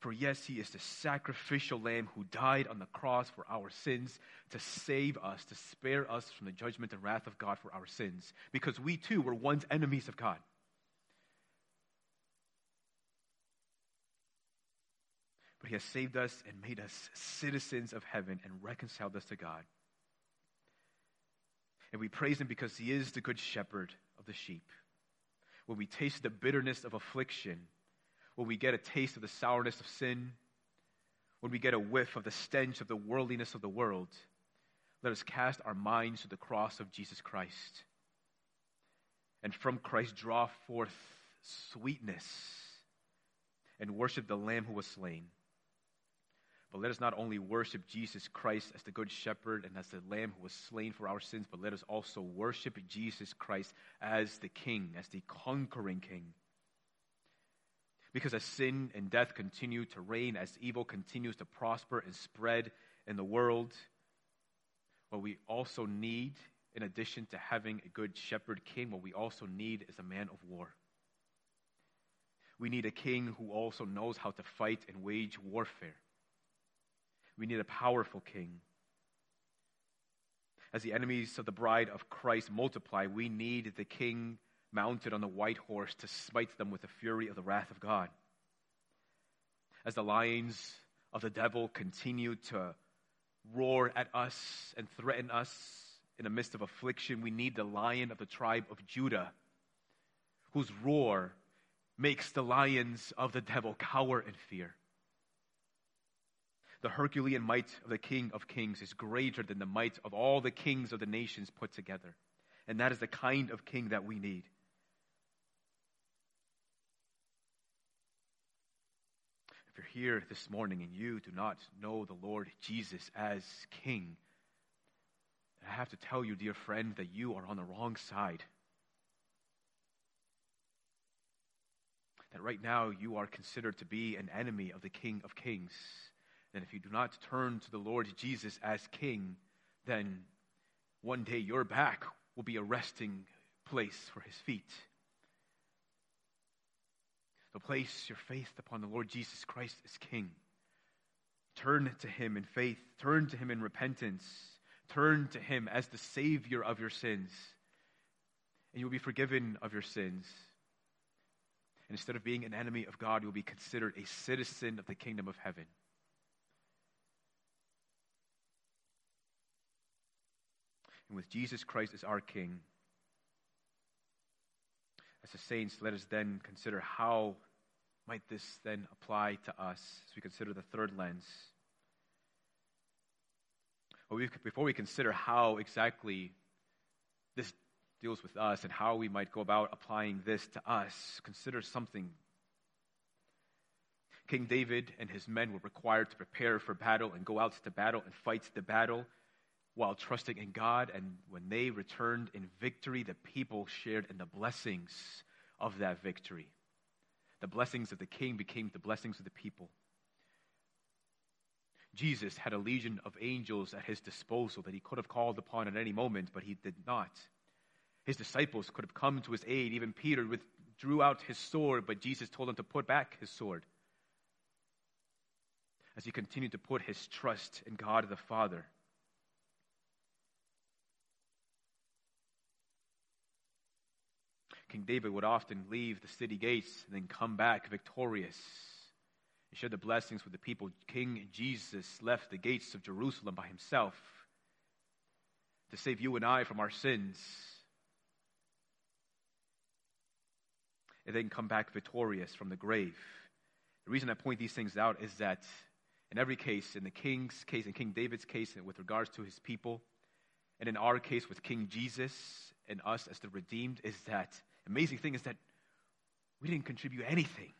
For yes, he is the sacrificial lamb who died on the cross for our sins to save us, to spare us from the judgment and wrath of God for our sins, because we too were once enemies of God. But he has saved us and made us citizens of heaven and reconciled us to God. And we praise him because he is the good shepherd of the sheep. When we taste the bitterness of affliction, when we get a taste of the sourness of sin, when we get a whiff of the stench of the worldliness of the world, let us cast our minds to the cross of Jesus Christ. And from Christ draw forth sweetness and worship the Lamb who was slain. But let us not only worship Jesus Christ as the Good Shepherd and as the Lamb who was slain for our sins, but let us also worship Jesus Christ as the King, as the conquering King. Because as sin and death continue to reign, as evil continues to prosper and spread in the world, what we also need, in addition to having a good shepherd king, what we also need is a man of war. We need a king who also knows how to fight and wage warfare. We need a powerful king. As the enemies of the bride of Christ multiply, we need the king mounted on the white horse to smite them with the fury of the wrath of God. As the lions of the devil continue to roar at us and threaten us in the midst of affliction, we need the lion of the tribe of Judah, whose roar makes the lions of the devil cower in fear. The Herculean might of the King of Kings is greater than the might of all the kings of the nations put together. And that is the kind of king that we need. If you're here this morning and you do not know the Lord Jesus as King, I have to tell you, dear friend, that you are on the wrong side. That right now you are considered to be an enemy of the King of Kings. And if you do not turn to the Lord Jesus as King, then one day your back will be a resting place for his feet. So place your faith upon the Lord Jesus Christ as King. Turn to him in faith, turn to him in repentance, turn to him as the Savior of your sins, and you'll be forgiven of your sins. And instead of being an enemy of God, you'll be considered a citizen of the kingdom of heaven. And with Jesus Christ as our King. As the saints, let us then consider how might this then apply to us as we consider the third lens. Well, we, before we consider how exactly this deals with us and how we might go about applying this to us, consider something. King David and his men were required to prepare for battle and go out to battle and fight the battle while trusting in God. And when they returned in victory, the people shared in the blessings of that victory. The blessings of the king became the blessings of the people. Jesus had a legion of angels at his disposal that he could have called upon at any moment, but he did not. His disciples could have come to his aid. Even Peter drew out his sword, but Jesus told him to put back his sword as he continued to put his trust in God the Father. King David would often leave the city gates and then come back victorious and share the blessings with the people. King Jesus left the gates of Jerusalem by himself to save you and I from our sins. And then come back victorious from the grave. The reason I point these things out is that in every case, in the king's case, in King David's case, with regards to his people, and in our case with King Jesus and us as the redeemed, is that amazing thing is that we didn't contribute anything.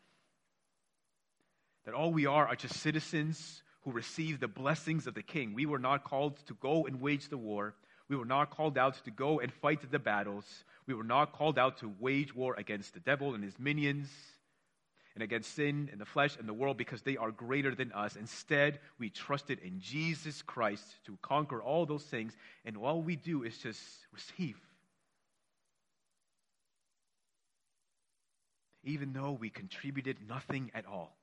That all we are are just citizens who receive the blessings of the king. We were not called to go and wage the war. We were not called out to go and fight the battles. We were not called out to wage war against the devil and his minions and against sin and the flesh and the world because they are greater than us. Instead, we trusted in Jesus Christ to conquer all those things, and all we do is just receive. Even though we contributed nothing at all.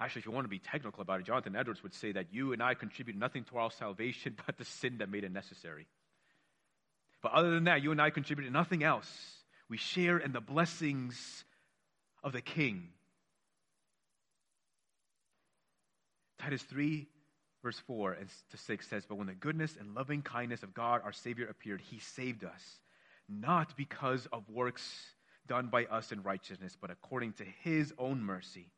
Actually, if you want to be technical about it, Jonathan Edwards would say that you and I contribute nothing to our salvation but the sin that made it necessary. But other than that, you and I contributed nothing else. We share in the blessings of the king. Titus 3, verse 4 and to 6 says, But when the goodness and loving kindness of God our Savior appeared, he saved us, not because of works done by us in righteousness, but according to his own mercy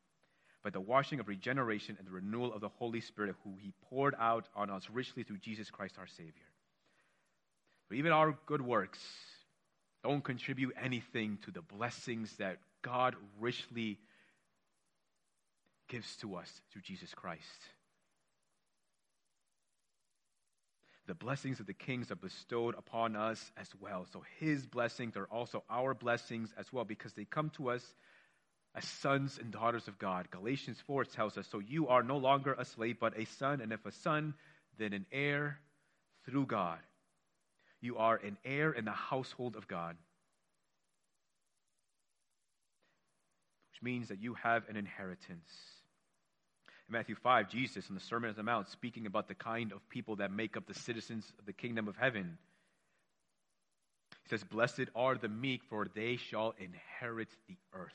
by the washing of regeneration and the renewal of the Holy Spirit, who He poured out on us richly through Jesus Christ our Savior. But even our good works don't contribute anything to the blessings that God richly gives to us through Jesus Christ. The blessings of the kings are bestowed upon us as well. So his blessings are also our blessings as well because they come to us as sons and daughters of God. Galatians 4 tells us, So you are no longer a slave, but a son, and if a son, then an heir through God. You are an heir in the household of God, which means that you have an inheritance. Matthew 5, Jesus, in the Sermon on the Mount, speaking about the kind of people that make up the citizens of the kingdom of heaven, he says, Blessed are the meek, for they shall inherit the earth.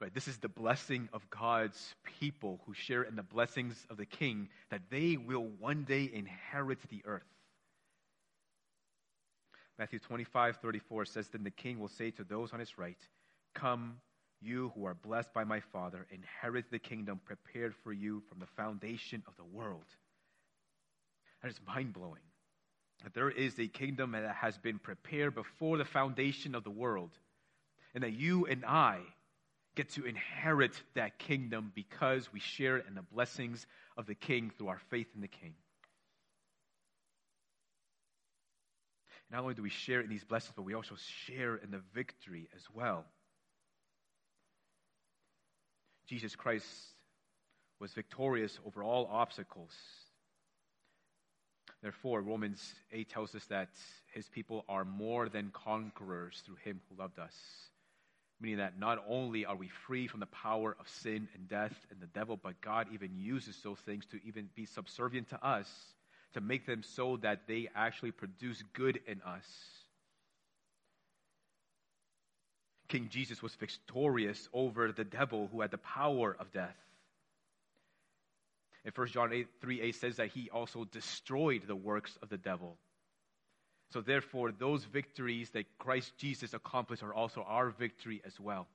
Right? This is the blessing of God's people who share in the blessings of the king, that they will one day inherit the earth. Matthew 25, 34 says, Then the king will say to those on his right, Come, you who are blessed by my Father, inherit the kingdom prepared for you from the foundation of the world. That is mind blowing. That there is a kingdom that has been prepared before the foundation of the world, and that you and I get to inherit that kingdom because we share in the blessings of the king through our faith in the king. Not only do we share in these blessings, but we also share in the victory as well. Jesus Christ was victorious over all obstacles. Therefore, Romans 8 tells us that his people are more than conquerors through him who loved us meaning that not only are we free from the power of sin and death and the devil, but God even uses those things to even be subservient to us, to make them so that they actually produce good in us. King Jesus was victorious over the devil who had the power of death. And 1 John 8, 3 8 says that he also destroyed the works of the devil. So, therefore, those victories that Christ Jesus accomplished are also our victory as well.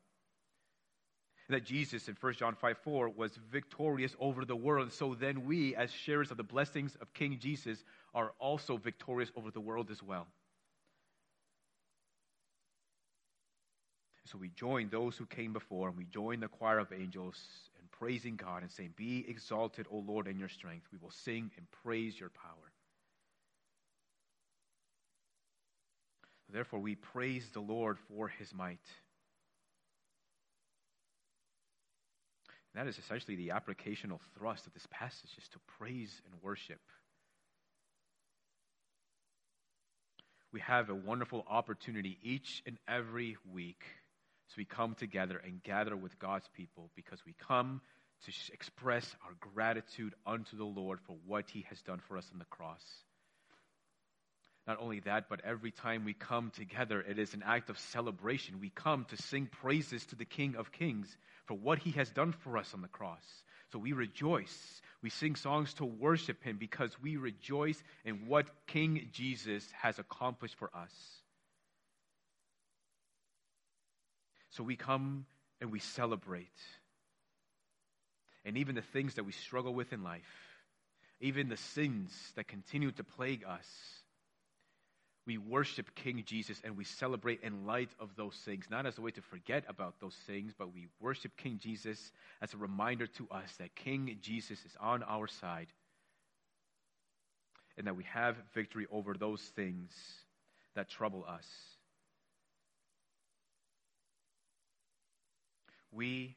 And that Jesus in 1 John 5 4 was victorious over the world. So then we, as sharers of the blessings of King Jesus, are also victorious over the world as well. So we join those who came before, and we join the choir of angels in praising God and saying, Be exalted, O Lord, in your strength. We will sing and praise your power. Therefore, we praise the Lord for his might. And that is essentially the applicational thrust of this passage is to praise and worship. We have a wonderful opportunity each and every week as we come together and gather with God's people because we come to express our gratitude unto the Lord for what he has done for us on the cross. Not only that, but every time we come together, it is an act of celebration. We come to sing praises to the King of Kings for what he has done for us on the cross. So we rejoice. We sing songs to worship him because we rejoice in what King Jesus has accomplished for us. So we come and we celebrate. And even the things that we struggle with in life, even the sins that continue to plague us, we worship King Jesus and we celebrate in light of those things, not as a way to forget about those things, but we worship King Jesus as a reminder to us that King Jesus is on our side and that we have victory over those things that trouble us. We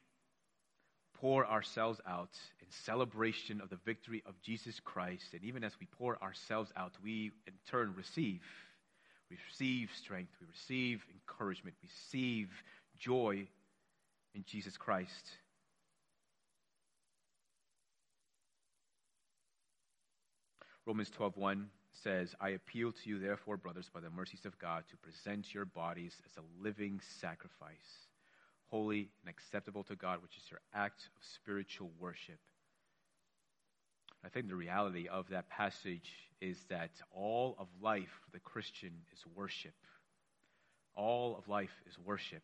pour ourselves out in celebration of the victory of Jesus Christ. And even as we pour ourselves out, we in turn receive. We receive strength, we receive encouragement, we receive joy in Jesus Christ. Romans 12:1 says, "I appeal to you therefore, brothers, by the mercies of God, to present your bodies as a living sacrifice, holy and acceptable to God, which is your act of spiritual worship." I think the reality of that passage is that all of life for the Christian is worship. All of life is worship.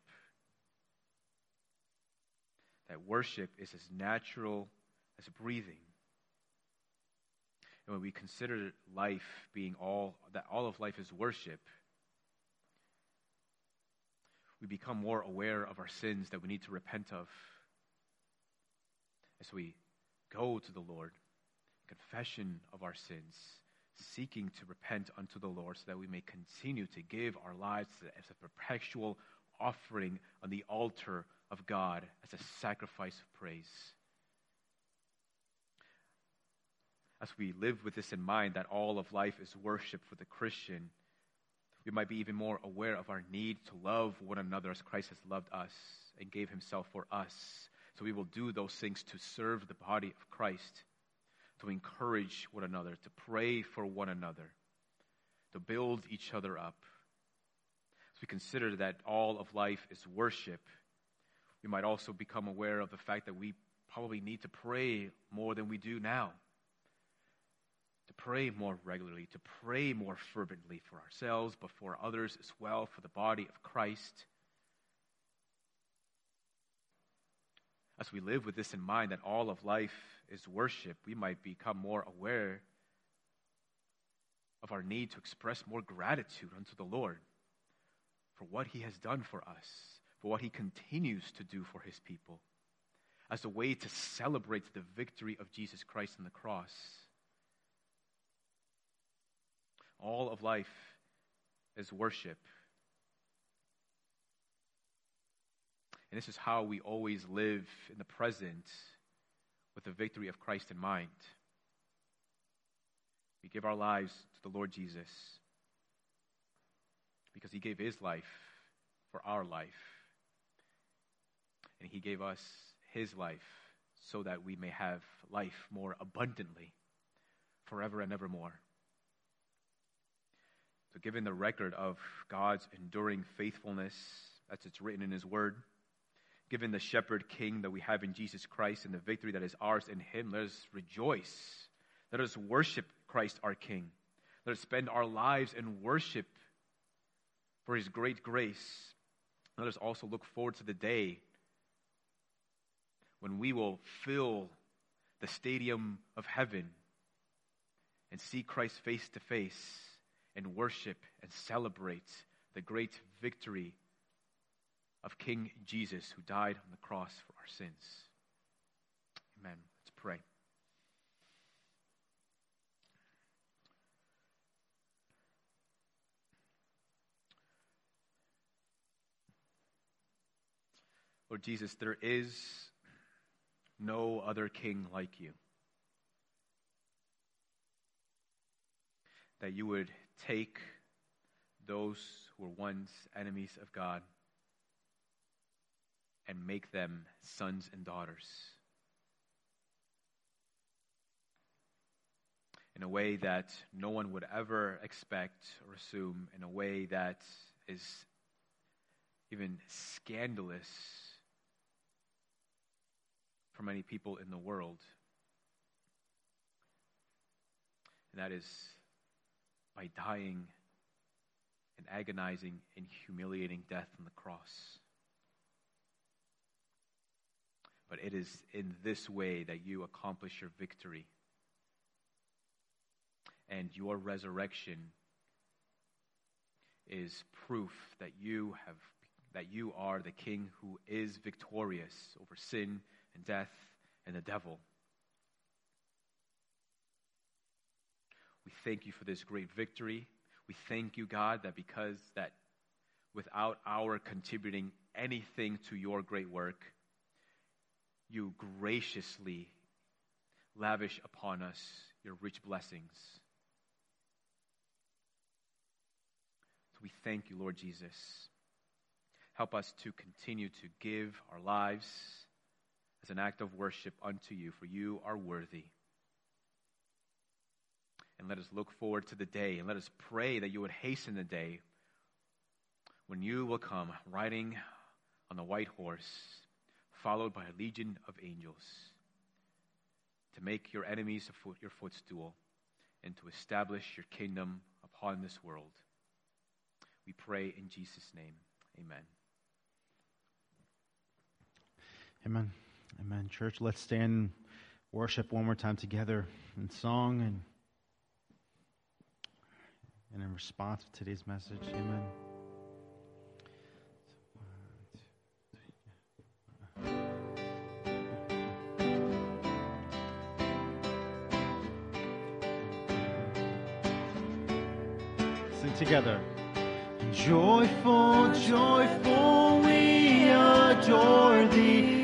That worship is as natural as breathing. And when we consider life being all, that all of life is worship, we become more aware of our sins that we need to repent of. As we go to the Lord, confession of our sins, seeking to repent unto the Lord so that we may continue to give our lives as a perpetual offering on the altar of God as a sacrifice of praise. As we live with this in mind, that all of life is worship for the Christian, we might be even more aware of our need to love one another as Christ has loved us and gave himself for us. So we will do those things to serve the body of Christ to encourage one another, to pray for one another, to build each other up. As we consider that all of life is worship, we might also become aware of the fact that we probably need to pray more than we do now. To pray more regularly, to pray more fervently for ourselves, but for others as well, for the body of Christ. As we live with this in mind, that all of life is worship, we might become more aware of our need to express more gratitude unto the Lord for what He has done for us, for what He continues to do for His people, as a way to celebrate the victory of Jesus Christ on the cross. All of life is worship. And this is how we always live in the present with the victory of Christ in mind. We give our lives to the Lord Jesus because he gave his life for our life. And he gave us his life so that we may have life more abundantly forever and evermore. So, given the record of God's enduring faithfulness, as it's written in his word, given the shepherd king that we have in Jesus Christ and the victory that is ours in him, let us rejoice. Let us worship Christ our king. Let us spend our lives in worship for his great grace. Let us also look forward to the day when we will fill the stadium of heaven and see Christ face to face and worship and celebrate the great victory of King Jesus who died on the cross for our sins. Amen. Let's pray. Lord Jesus, there is no other king like you. That you would take those who were once enemies of God and make them sons and daughters. In a way that no one would ever expect or assume, in a way that is even scandalous for many people in the world. And that is by dying an agonizing and humiliating death on the cross. but it is in this way that you accomplish your victory. And your resurrection is proof that you have that you are the king who is victorious over sin and death and the devil. We thank you for this great victory. We thank you, God, that because that without our contributing anything to your great work, you graciously lavish upon us your rich blessings. So we thank you, Lord Jesus. Help us to continue to give our lives as an act of worship unto you, for you are worthy. And let us look forward to the day, and let us pray that you would hasten the day when you will come riding on the white horse, followed by a legion of angels, to make your enemies your footstool, and to establish your kingdom upon this world. We pray in Jesus' name. Amen. Amen. Amen. Church, let's stand worship one more time together in song and, and in response to today's message. Amen. Sing together. Joyful, joyful, we adore thee,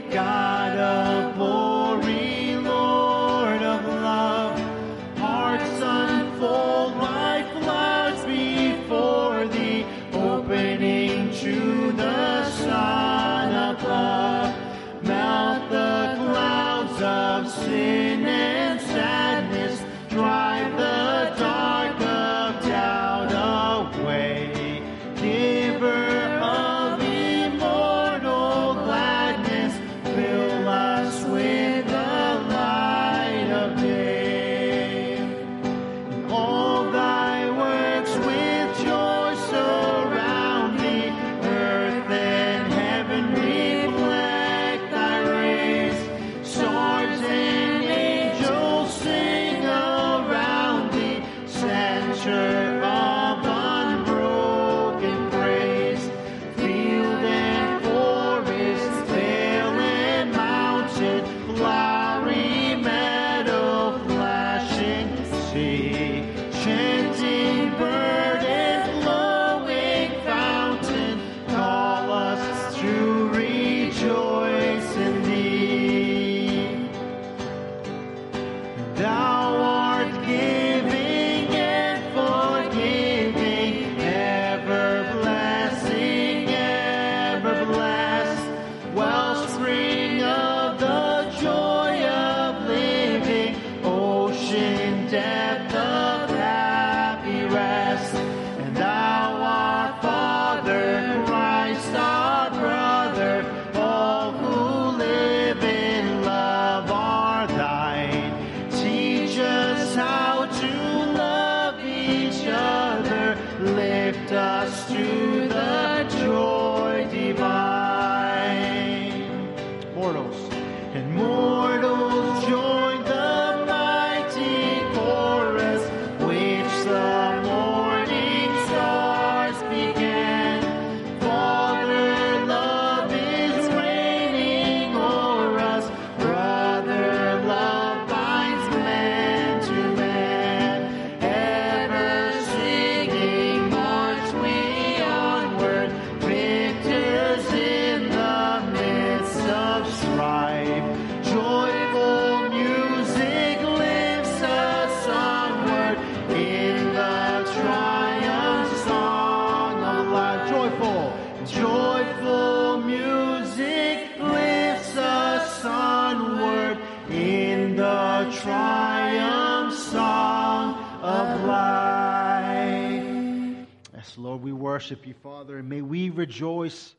worship you, Father, and may we rejoice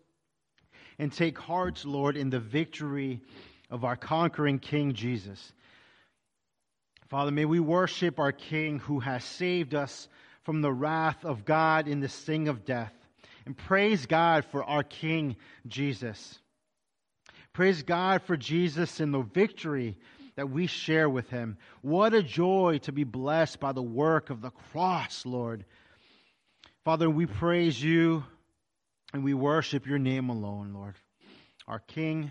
and take heart, Lord, in the victory of our conquering King Jesus. Father, may we worship our King who has saved us from the wrath of God in the sting of death. And praise God for our King Jesus. Praise God for Jesus and the victory that we share with him. What a joy to be blessed by the work of the cross, Lord. Father, we praise you and we worship your name alone, Lord. Our King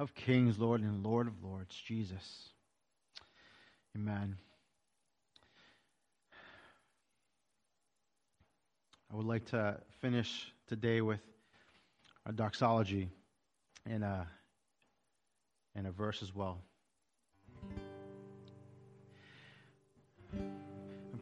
of kings, Lord, and Lord of lords, Jesus. Amen. I would like to finish today with a doxology and a, and a verse as well.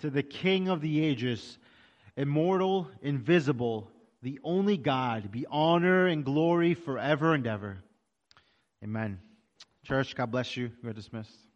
To the King of the ages, immortal, invisible, the only God, be honor and glory forever and ever. Amen. Church, God bless you. You are dismissed.